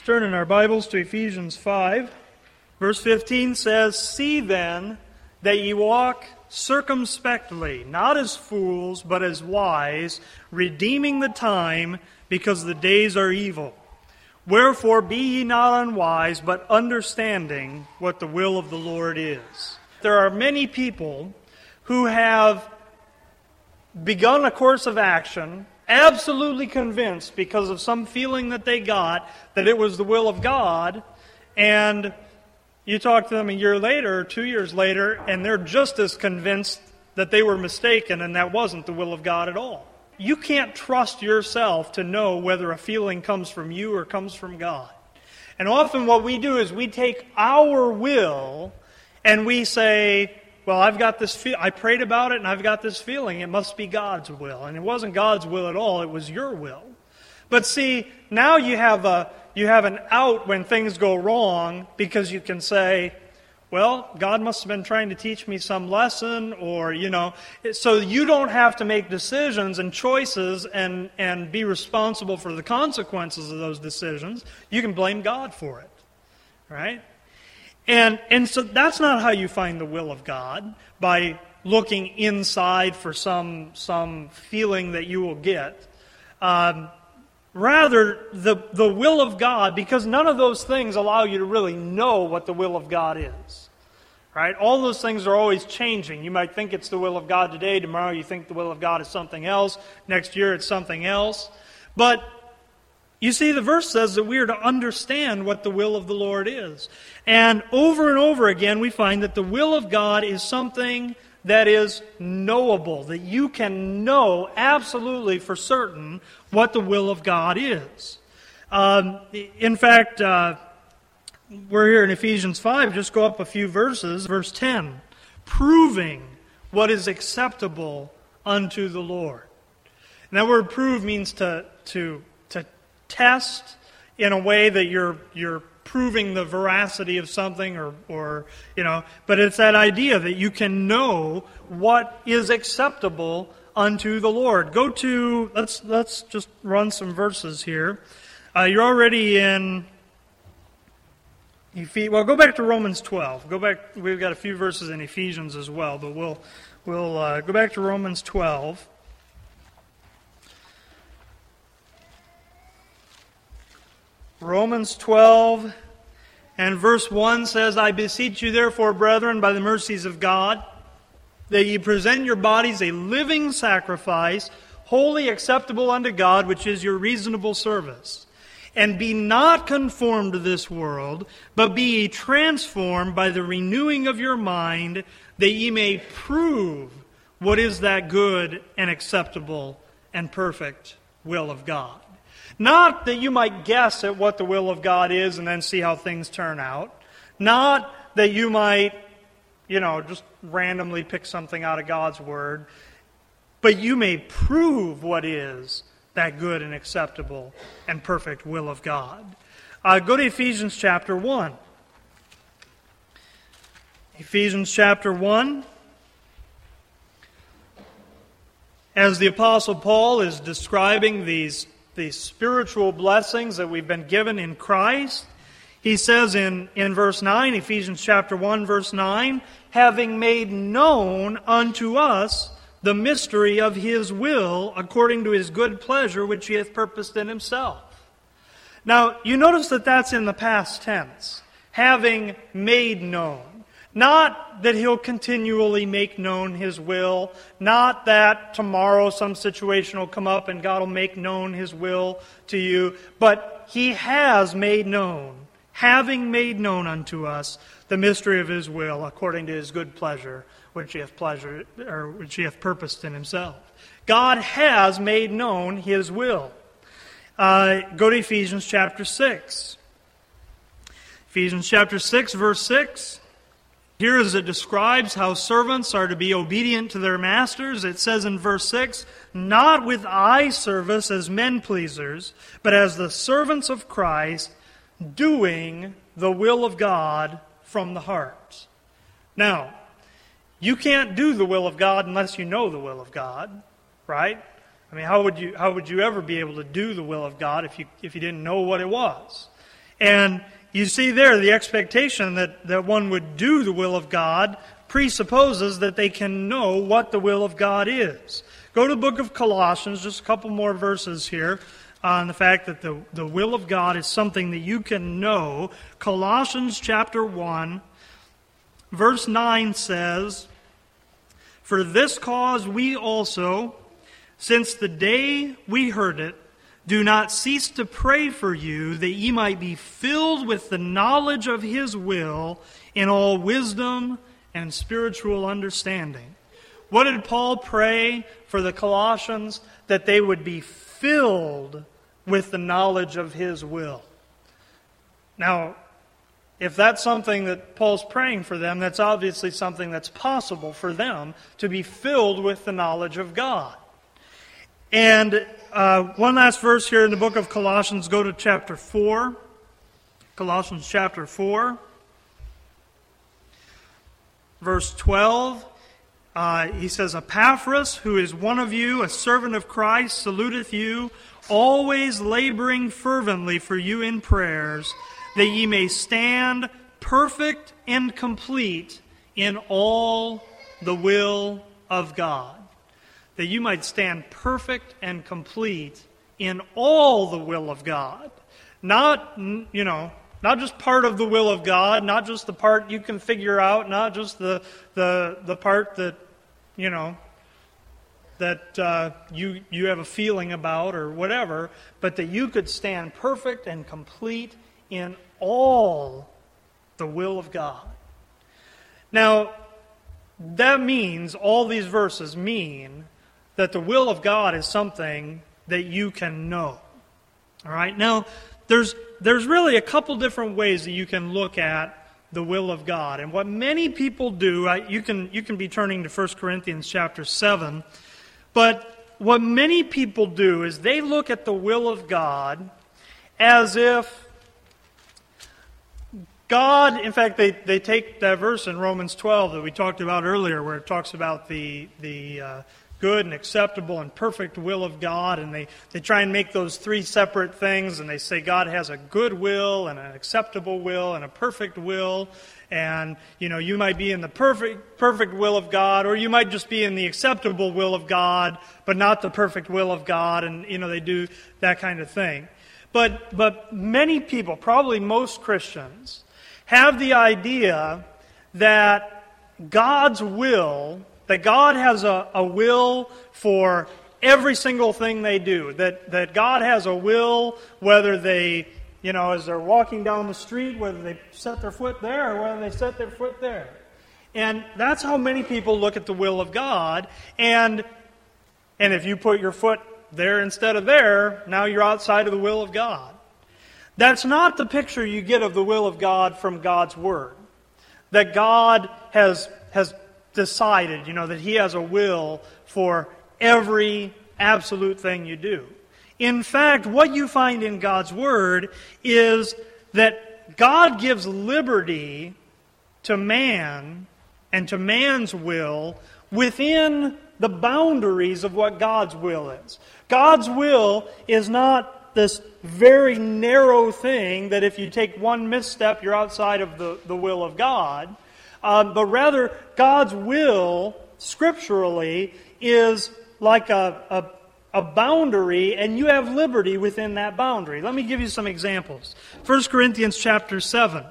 Let's turn in our Bibles to Ephesians 5. Verse 15 says, See then that ye walk circumspectly, not as fools, but as wise, redeeming the time, because the days are evil. Wherefore be ye not unwise, but understanding what the will of the Lord is. There are many people who have begun a course of action, absolutely convinced because of some feeling that they got that it was the will of God, and you talk to them a year later, two years later, and they're just as convinced that they were mistaken and that wasn't the will of God at all. You can't trust yourself to know whether a feeling comes from you or comes from God. And often what we do is we take our will and we say, well, I've got this feel I prayed about it and I've got this feeling it must be God's will. And it wasn't God's will at all, it was your will. But see, now you have a you have an out when things go wrong because you can say, well, God must have been trying to teach me some lesson, or, you know, so you don't have to make decisions and choices and, and be responsible for the consequences of those decisions. You can blame God for it, right? And, and so that's not how you find the will of God, by looking inside for some, some feeling that you will get. Um, rather, the, the will of God, because none of those things allow you to really know what the will of God is. Right? All those things are always changing. You might think it's the will of God today, tomorrow you think the will of God is something else, next year it's something else. But you see, the verse says that we are to understand what the will of the Lord is. And over and over again, we find that the will of God is something that is knowable, that you can know absolutely for certain what the will of God is. Um, in fact, uh, we're here in Ephesians 5, just go up a few verses. Verse 10 proving what is acceptable unto the Lord. And that word prove means to, to, to test in a way that you're, you're proving the veracity of something or, or, you know, but it's that idea that you can know what is acceptable unto the Lord. Go to, let's, let's just run some verses here. Uh, you're already in well, go back to Romans 12. Go back. We've got a few verses in Ephesians as well, but we'll we'll uh, go back to Romans 12. Romans 12 and verse 1 says, I beseech you, therefore, brethren, by the mercies of God, that ye present your bodies a living sacrifice, holy acceptable unto God, which is your reasonable service. And be not conformed to this world, but be ye transformed by the renewing of your mind, that ye may prove what is that good and acceptable and perfect will of God. Not that you might guess at what the will of God is and then see how things turn out. Not that you might, you know, just randomly pick something out of God's Word. But you may prove what is that good and acceptable and perfect will of God. Uh, go to Ephesians chapter 1. Ephesians chapter 1. As the Apostle Paul is describing these, these spiritual blessings that we've been given in Christ, he says in, in verse 9, Ephesians chapter 1, verse 9, having made known unto us the mystery of his will according to his good pleasure which he hath purposed in himself. Now, you notice that that's in the past tense, having made known. Not that he'll continually make known his will, not that tomorrow some situation will come up and God will make known his will to you, but he has made known, having made known unto us the mystery of his will according to his good pleasure which he hath pleasure or which he hath purposed in himself. God has made known his will. Uh, go to Ephesians chapter 6. Ephesians chapter 6, verse 6. Here, as it describes how servants are to be obedient to their masters, it says in verse 6 Not with eye service as men pleasers, but as the servants of Christ, doing the will of God from the heart. Now, you can't do the will of God unless you know the will of God, right? I mean, how would you, how would you ever be able to do the will of God if you, if you didn't know what it was? And you see there the expectation that, that one would do the will of God presupposes that they can know what the will of God is. Go to the book of Colossians, just a couple more verses here on the fact that the, the will of God is something that you can know. Colossians chapter 1, verse 9 says, For this cause we also, since the day we heard it, do not cease to pray for you that ye might be filled with the knowledge of his will in all wisdom and spiritual understanding. What did Paul pray for the Colossians? That they would be filled with the knowledge of his will. Now, if that's something that Paul's praying for them, that's obviously something that's possible for them to be filled with the knowledge of God. And uh, one last verse here in the book of Colossians, go to chapter 4. Colossians chapter 4, verse 12. Uh, he says, Epaphras, who is one of you, a servant of Christ, saluteth you, always laboring fervently for you in prayers, that ye may stand perfect and complete in all the will of God that you might stand perfect and complete in all the will of God. Not, you know, not just part of the will of God, not just the part you can figure out, not just the, the, the part that, you know, that uh, you, you have a feeling about or whatever, but that you could stand perfect and complete in all the will of God. Now, that means, all these verses mean that the will of God is something that you can know. All right? Now, there's, there's really a couple different ways that you can look at the will of God. And what many people do, you, can, you can be turning to 1 Corinthians chapter 7, but what many people do is they look at the will of God as if God, in fact, they, they take that verse in Romans 12 that we talked about earlier, where it talks about the, the uh, good and acceptable and perfect will of God, and they, they try and make those three separate things, and they say God has a good will and an acceptable will and a perfect will, and you know you might be in the perfect perfect will of God, or you might just be in the acceptable will of God, but not the perfect will of God, and you know they do that kind of thing. But but many people, probably most Christians, have the idea that God's will that God has a, a will for every single thing they do. That, that God has a will whether they, you know, as they're walking down the street, whether they set their foot there or whether they set their foot there. And that's how many people look at the will of God. And, and if you put your foot there instead of there, now you're outside of the will of God. That's not the picture you get of the will of God from God's Word. That God has, has decided, you know, that He has a will for every absolute thing you do. In fact, what you find in God's Word is that God gives liberty to man and to man's will within the boundaries of what God's will is. God's will is not this very narrow thing that if you take one misstep, you're outside of the, the will of God um, but rather God's will, scripturally, is like a, a, a boundary, and you have liberty within that boundary. Let me give you some examples. 1 Corinthians chapter 7.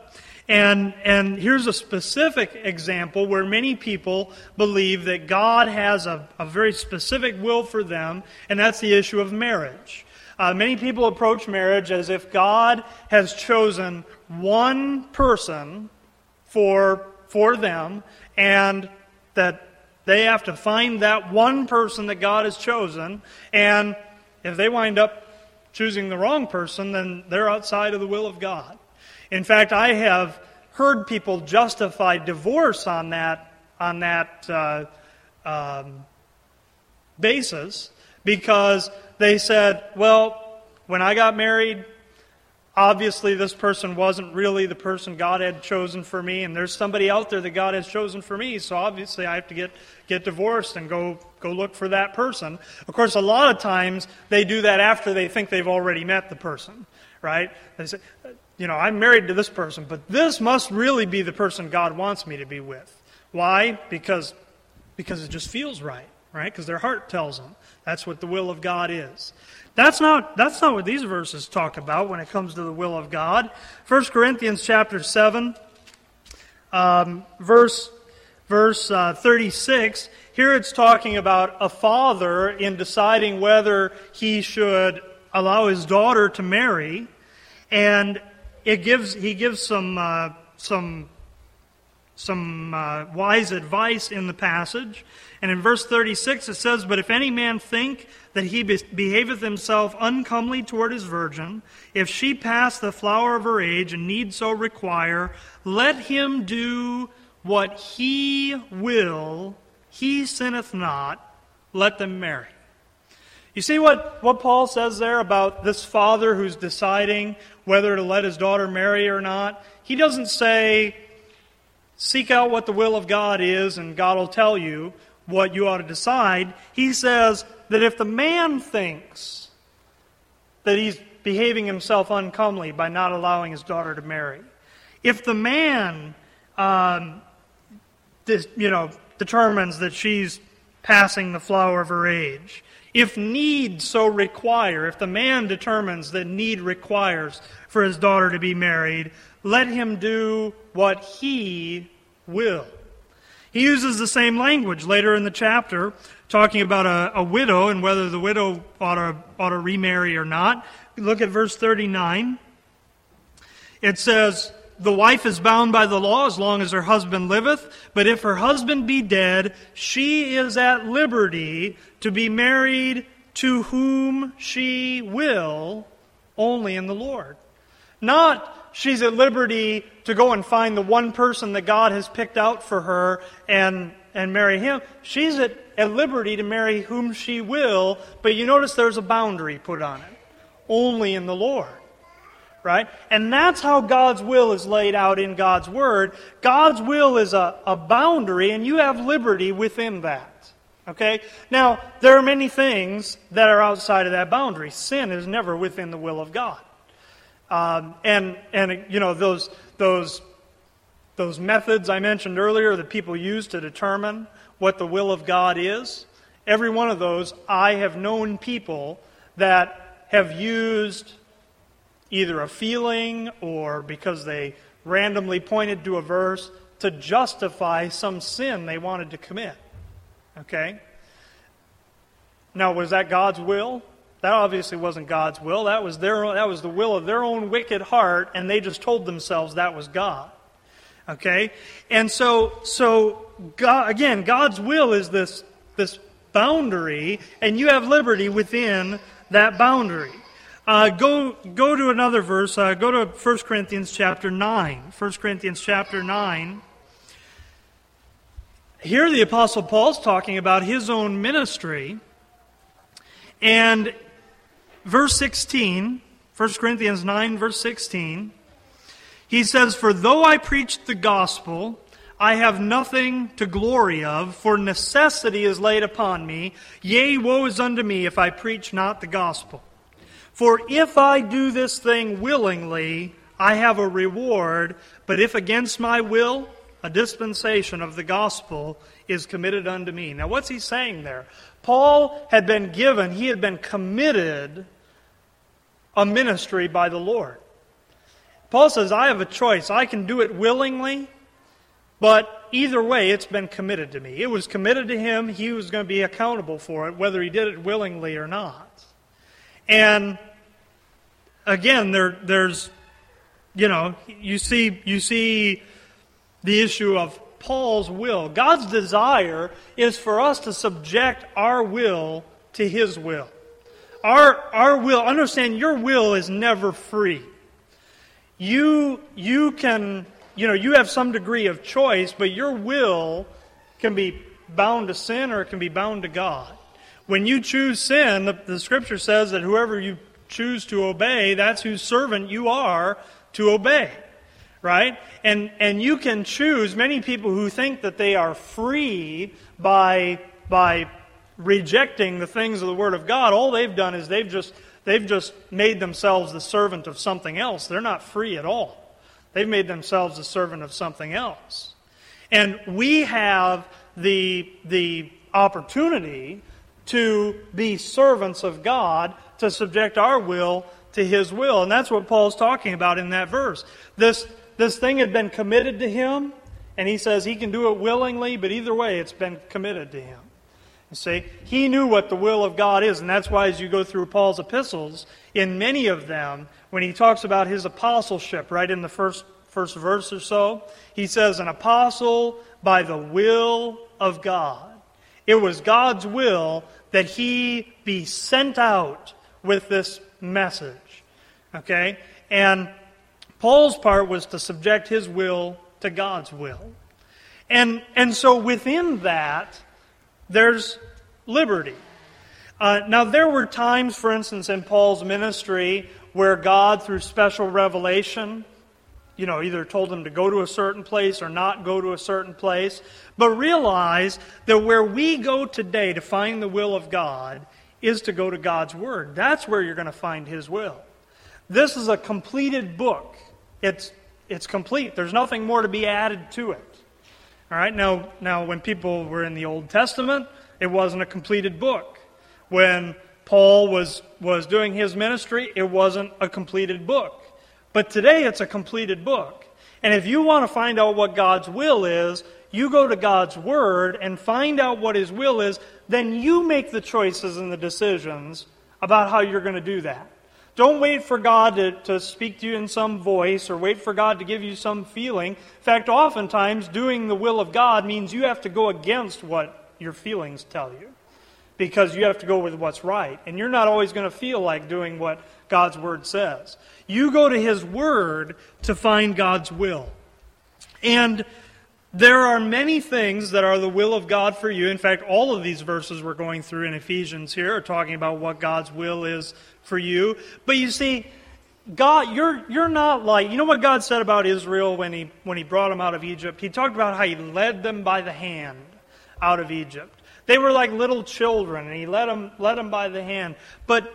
And, and here's a specific example where many people believe that God has a, a very specific will for them, and that's the issue of marriage. Uh, many people approach marriage as if God has chosen one person for for them, and that they have to find that one person that God has chosen, and if they wind up choosing the wrong person, then they're outside of the will of God. In fact, I have heard people justify divorce on that on that uh, um, basis because they said, well, when I got married, obviously this person wasn't really the person God had chosen for me, and there's somebody out there that God has chosen for me, so obviously I have to get, get divorced and go, go look for that person. Of course, a lot of times they do that after they think they've already met the person, right? They say, you know, I'm married to this person, but this must really be the person God wants me to be with. Why? Because, because it just feels right, right? Because their heart tells them that's what the will of God is. That's not, that's not what these verses talk about when it comes to the will of God. 1 Corinthians chapter 7, um, verse, verse uh, 36, here it's talking about a father in deciding whether he should allow his daughter to marry. And it gives, he gives some, uh, some, some uh, wise advice in the passage. And in verse 36 it says, But if any man think that he behaveth himself uncomely toward his virgin, if she pass the flower of her age and need so require, let him do what he will, he sinneth not, let them marry. You see what, what Paul says there about this father who's deciding whether to let his daughter marry or not? He doesn't say, seek out what the will of God is and God will tell you what you ought to decide. He says that if the man thinks that he's behaving himself uncomely by not allowing his daughter to marry, if the man, um, this, you know, determines that she's passing the flower of her age, if need so require, if the man determines that need requires for his daughter to be married, let him do what he will. He uses the same language later in the chapter, talking about a, a widow and whether the widow ought to, ought to remarry or not. Look at verse 39. It says, The wife is bound by the law as long as her husband liveth, but if her husband be dead, she is at liberty to be married to whom she will, only in the Lord. Not she's at liberty to go and find the one person that God has picked out for her and, and marry him. She's at, at liberty to marry whom she will, but you notice there's a boundary put on it. Only in the Lord. Right? And that's how God's will is laid out in God's Word. God's will is a, a boundary, and you have liberty within that. Okay? Now, there are many things that are outside of that boundary. Sin is never within the will of God. Um, and, and, you know, those, those, those methods I mentioned earlier that people use to determine what the will of God is, every one of those, I have known people that have used either a feeling or because they randomly pointed to a verse to justify some sin they wanted to commit. Okay? Now, was that God's will? That obviously wasn't God's will. That was, their, that was the will of their own wicked heart, and they just told themselves that was God. Okay? And so, so God, again, God's will is this, this boundary, and you have liberty within that boundary. Uh, go, go to another verse. Uh, go to 1 Corinthians chapter 9. 1 Corinthians chapter 9. Here the Apostle Paul's talking about his own ministry. And verse 16, 1 Corinthians 9, verse 16, he says, For though I preached the gospel, I have nothing to glory of, for necessity is laid upon me. Yea, woe is unto me if I preach not the gospel. For if I do this thing willingly, I have a reward, but if against my will, a dispensation of the gospel is committed unto me. Now, what's he saying there? Paul had been given, he had been committed a ministry by the Lord. Paul says, I have a choice. I can do it willingly, but either way, it's been committed to me. It was committed to him. He was going to be accountable for it, whether he did it willingly or not. And again, there, there's, you know, you see, you see the issue of Paul's will. God's desire is for us to subject our will to his will. Our, our will, understand your will is never free. you, you can, you know, you have some degree of choice, but your will can be bound to sin or it can be bound to God. When you choose sin, the, the scripture says that whoever you choose to obey, that's whose servant you are to obey. Right? And, and you can choose, many people who think that they are free by, by rejecting the things of the Word of God, all they've done is they've just, they've just made themselves the servant of something else. They're not free at all. They've made themselves the servant of something else. And we have the, the opportunity to be servants of God, to subject our will to His will. And that's what Paul's talking about in that verse. This, this thing had been committed to him, and he says he can do it willingly, but either way, it's been committed to him. You see, he knew what the will of God is, and that's why as you go through Paul's epistles, in many of them, when he talks about his apostleship, right in the first, first verse or so, he says, An apostle by the will of God. It was God's will that he be sent out with this message. Okay? And Paul's part was to subject his will to God's will. And, and so within that, there's liberty. Uh, now, there were times, for instance, in Paul's ministry where God, through special revelation, you know, either told him to go to a certain place or not go to a certain place. But realize that where we go today to find the will of God is to go to God's Word. That's where you're going to find His will. This is a completed book. It's, it's complete. There's nothing more to be added to it. All right, now, now, when people were in the Old Testament, it wasn't a completed book. When Paul was, was doing his ministry, it wasn't a completed book. But today, it's a completed book. And if you want to find out what God's will is, you go to God's Word and find out what His will is, then you make the choices and the decisions about how you're going to do that. Don't wait for God to, to speak to you in some voice or wait for God to give you some feeling. In fact, oftentimes, doing the will of God means you have to go against what your feelings tell you because you have to go with what's right. And you're not always going to feel like doing what God's Word says. You go to His Word to find God's will. And there are many things that are the will of God for you. In fact, all of these verses we're going through in Ephesians here are talking about what God's will is for you. But you see, God, you're, you're not like, you know what God said about Israel when he, when he brought them out of Egypt? He talked about how He led them by the hand out of Egypt. They were like little children, and He led them, led them by the hand. But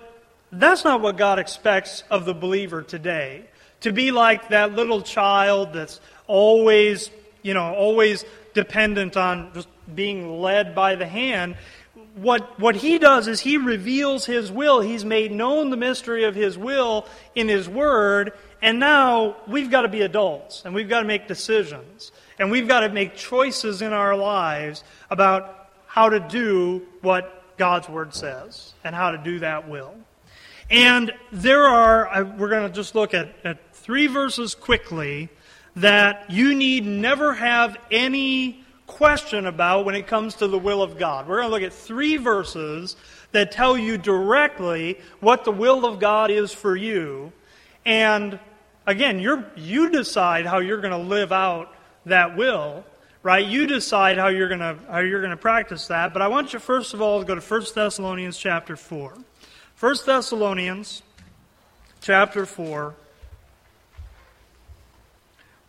that's not what God expects of the believer today. To be like that little child that's always you know, always dependent on just being led by the hand. What, what he does is he reveals his will. He's made known the mystery of his will in his word, and now we've got to be adults and we've got to make decisions. And we've got to make choices in our lives about how to do what God's word says and how to do that will. And there are, we're going to just look at, at three verses quickly that you need never have any question about when it comes to the will of God. We're going to look at three verses that tell you directly what the will of God is for you. And again, you you decide how you're going to live out that will, right? You decide how you're going to how you're going to practice that. But I want you first of all to go to 1 Thessalonians chapter 4. 1 Thessalonians chapter 4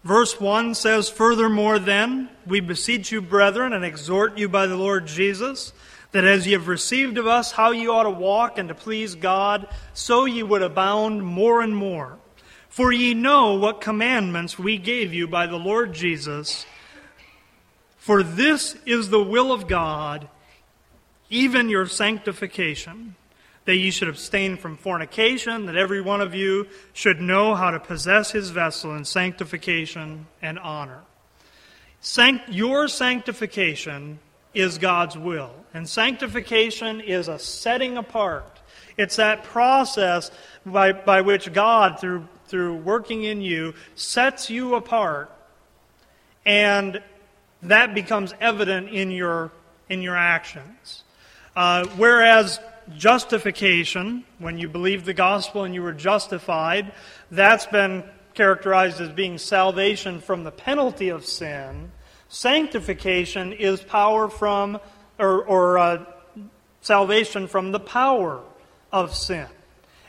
Verse 1 says, Furthermore, then, we beseech you, brethren, and exhort you by the Lord Jesus, that as ye have received of us how ye ought to walk and to please God, so ye would abound more and more. For ye know what commandments we gave you by the Lord Jesus. For this is the will of God, even your sanctification that ye should abstain from fornication, that every one of you should know how to possess his vessel in sanctification and honor. Sanct- your sanctification is God's will, and sanctification is a setting apart. It's that process by, by which God, through, through working in you, sets you apart, and that becomes evident in your, in your actions. Uh, whereas justification, when you believe the gospel and you were justified, that's been characterized as being salvation from the penalty of sin. Sanctification is power from, or, or uh, salvation from the power of sin.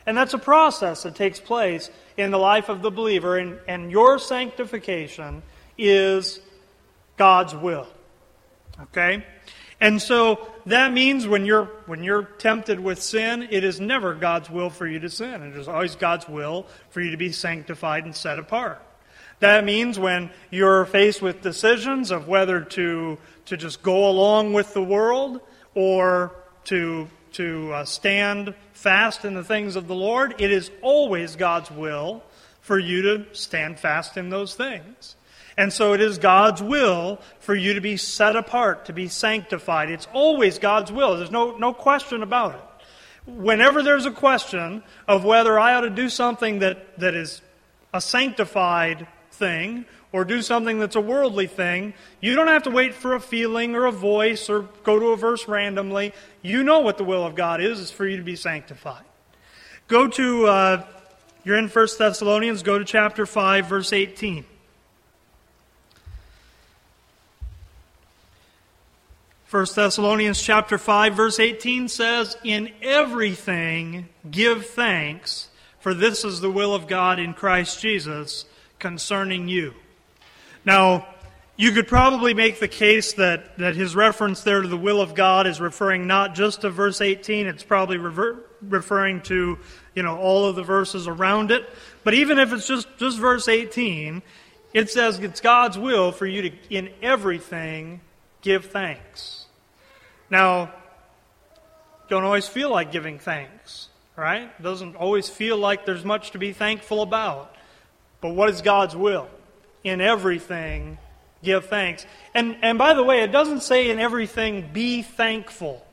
And that's a process that takes place in the life of the believer, and, and your sanctification is God's will. Okay? And so that means when you're when you're tempted with sin, it is never God's will for you to sin. It is always God's will for you to be sanctified and set apart. That means when you're faced with decisions of whether to to just go along with the world or to to uh, stand fast in the things of the Lord, it is always God's will for you to stand fast in those things. And so it is God's will for you to be set apart, to be sanctified. It's always God's will. There's no, no question about it. Whenever there's a question of whether I ought to do something that, that is a sanctified thing or do something that's a worldly thing, you don't have to wait for a feeling or a voice or go to a verse randomly. You know what the will of God is, is for you to be sanctified. Go to, uh, you're in 1 Thessalonians, go to chapter 5, verse 18. 1 Thessalonians chapter 5 verse 18 says, "In everything give thanks, for this is the will of God in Christ Jesus concerning you." Now, you could probably make the case that, that his reference there to the will of God is referring not just to verse 18, it's probably rever- referring to, you know, all of the verses around it. But even if it's just, just verse 18, it says it's God's will for you to, in everything, give thanks. Now, don't always feel like giving thanks, right? Doesn't always feel like there's much to be thankful about. But what is God's will? In everything, give thanks. And, and by the way, it doesn't say in everything, be thankful.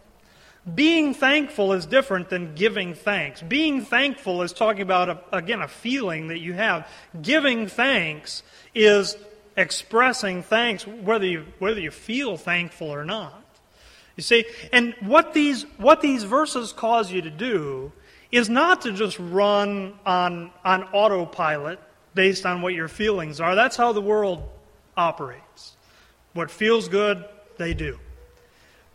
Being thankful is different than giving thanks. Being thankful is talking about, a, again, a feeling that you have. Giving thanks is expressing thanks whether you, whether you feel thankful or not. You see, and what these, what these verses cause you to do is not to just run on, on autopilot based on what your feelings are. That's how the world operates. What feels good, they do.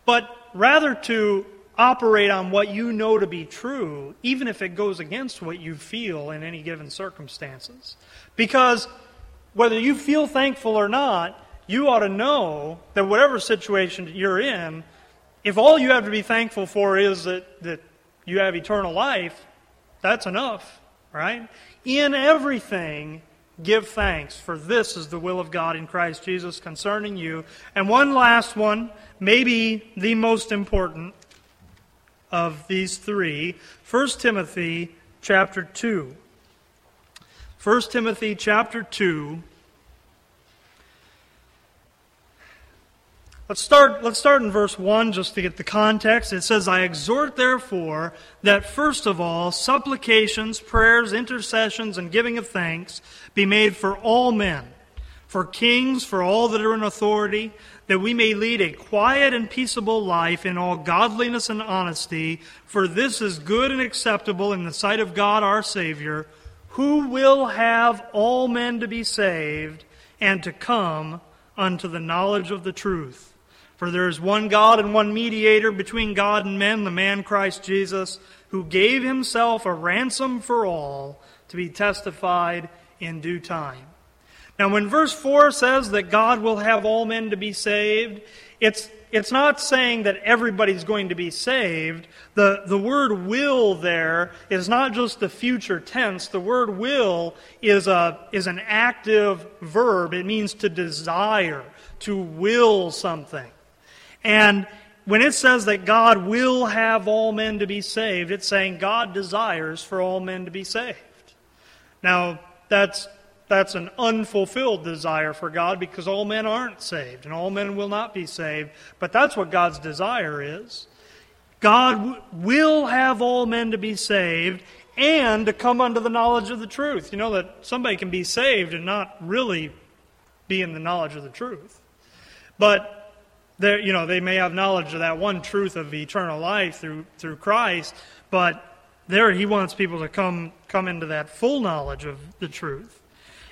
But rather to operate on what you know to be true, even if it goes against what you feel in any given circumstances. Because whether you feel thankful or not, you ought to know that whatever situation you're in, if all you have to be thankful for is that, that you have eternal life, that's enough, right? In everything, give thanks, for this is the will of God in Christ Jesus concerning you. And one last one, maybe the most important of these three 1 Timothy chapter 2. 1 Timothy chapter 2 Let's start, let's start in verse 1 just to get the context. It says, I exhort, therefore, that first of all, supplications, prayers, intercessions, and giving of thanks be made for all men, for kings, for all that are in authority, that we may lead a quiet and peaceable life in all godliness and honesty, for this is good and acceptable in the sight of God our Savior, who will have all men to be saved and to come unto the knowledge of the truth. For there is one God and one mediator between God and men, the man Christ Jesus, who gave himself a ransom for all to be testified in due time. Now, when verse 4 says that God will have all men to be saved, it's, it's not saying that everybody's going to be saved. The, the word will there is not just the future tense. The word will is, a, is an active verb. It means to desire, to will something. And when it says that God will have all men to be saved, it's saying God desires for all men to be saved. Now, that's, that's an unfulfilled desire for God because all men aren't saved and all men will not be saved. But that's what God's desire is. God w- will have all men to be saved and to come unto the knowledge of the truth. You know that somebody can be saved and not really be in the knowledge of the truth. But there, you know, they may have knowledge of that one truth of eternal life through, through Christ, but there he wants people to come, come into that full knowledge of the truth.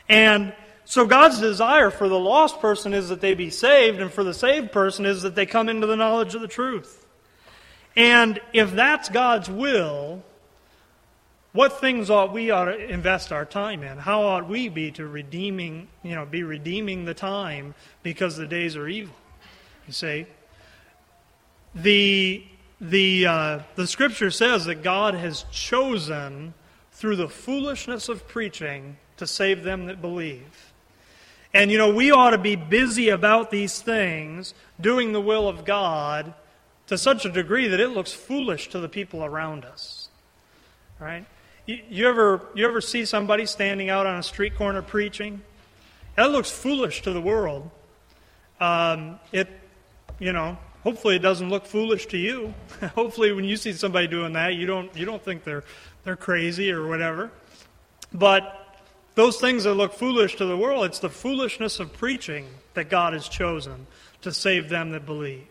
And so God's desire for the lost person is that they be saved, and for the saved person is that they come into the knowledge of the truth. And if that's God's will, what things ought we ought to invest our time in? How ought we be to redeeming, you know, be redeeming the time because the days are evil? You see, the the uh, the scripture says that God has chosen through the foolishness of preaching to save them that believe. And you know, we ought to be busy about these things, doing the will of God to such a degree that it looks foolish to the people around us. Right? You, you, ever, you ever see somebody standing out on a street corner preaching? That looks foolish to the world. Um, it, you know, hopefully it doesn't look foolish to you. hopefully when you see somebody doing that, you don't, you don't think they're, they're crazy or whatever. But those things that look foolish to the world, it's the foolishness of preaching that God has chosen to save them that believe.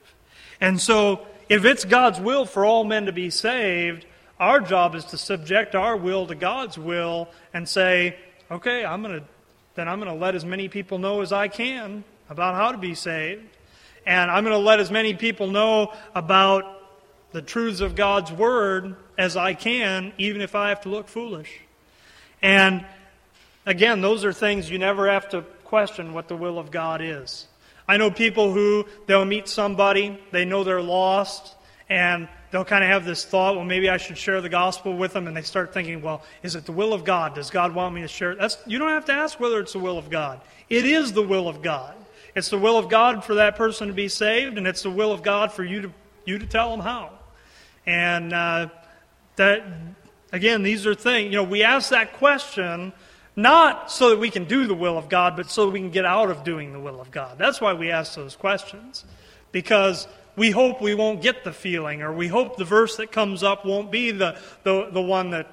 And so, if it's God's will for all men to be saved, our job is to subject our will to God's will and say, okay, I'm going to then I'm going to let as many people know as I can about how to be saved. And I'm going to let as many people know about the truths of God's word as I can, even if I have to look foolish. And again, those are things you never have to question what the will of God is. I know people who they'll meet somebody, they know they're lost, and they'll kind of have this thought, well, maybe I should share the gospel with them, and they start thinking, well, is it the will of God? Does God want me to share? That's you don't have to ask whether it's the will of God. It is the will of God. It's the will of God for that person to be saved, and it's the will of God for you to you to tell them how. And uh, that again, these are things. You know, we ask that question not so that we can do the will of God, but so we can get out of doing the will of God. That's why we ask those questions. Because we hope we won't get the feeling, or we hope the verse that comes up won't be the, the, the one that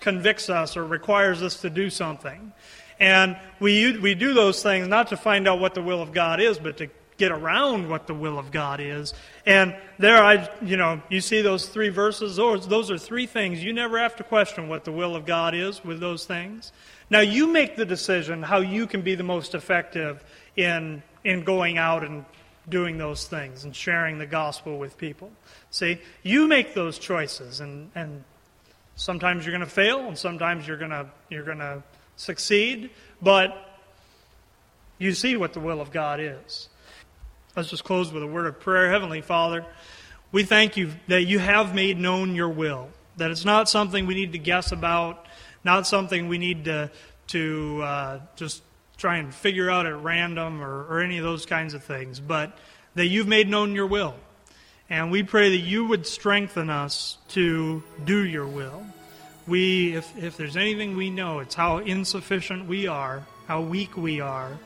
convicts us or requires us to do something. And we, we do those things not to find out what the will of God is, but to get around what the will of God is. And there, I, you know, you see those three verses. Those, those are three things. You never have to question what the will of God is with those things. Now, you make the decision how you can be the most effective in, in going out and doing those things and sharing the gospel with people. See, you make those choices, and, and sometimes you're going to fail, and sometimes you're going to you're going to succeed, but you see what the will of God is. Let's just close with a word of prayer. Heavenly Father, we thank you that you have made known your will, that it's not something we need to guess about, not something we need to, to uh, just try and figure out at random or, or any of those kinds of things, but that you've made known your will. And we pray that you would strengthen us to do your will. We, if, if there's anything we know, it's how insufficient we are, how weak we are.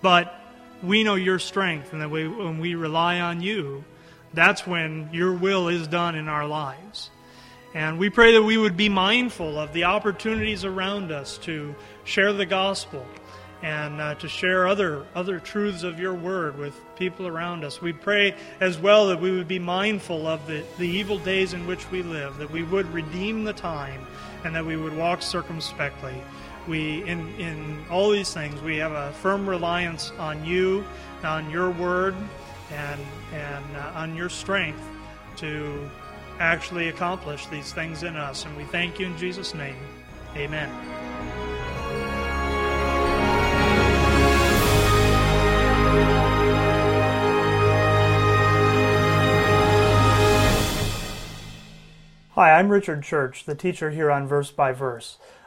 But we know your strength, and that we, when we rely on you, that's when your will is done in our lives. And we pray that we would be mindful of the opportunities around us to share the gospel and uh, to share other other truths of your word with people around us. We pray as well that we would be mindful of the, the evil days in which we live, that we would redeem the time, and that we would walk circumspectly we in in all these things we have a firm reliance on you, on your word, and and uh, on your strength to actually accomplish these things in us. And we thank you in Jesus' name. Amen. Hi, I'm Richard Church, the teacher here on Verse by Verse.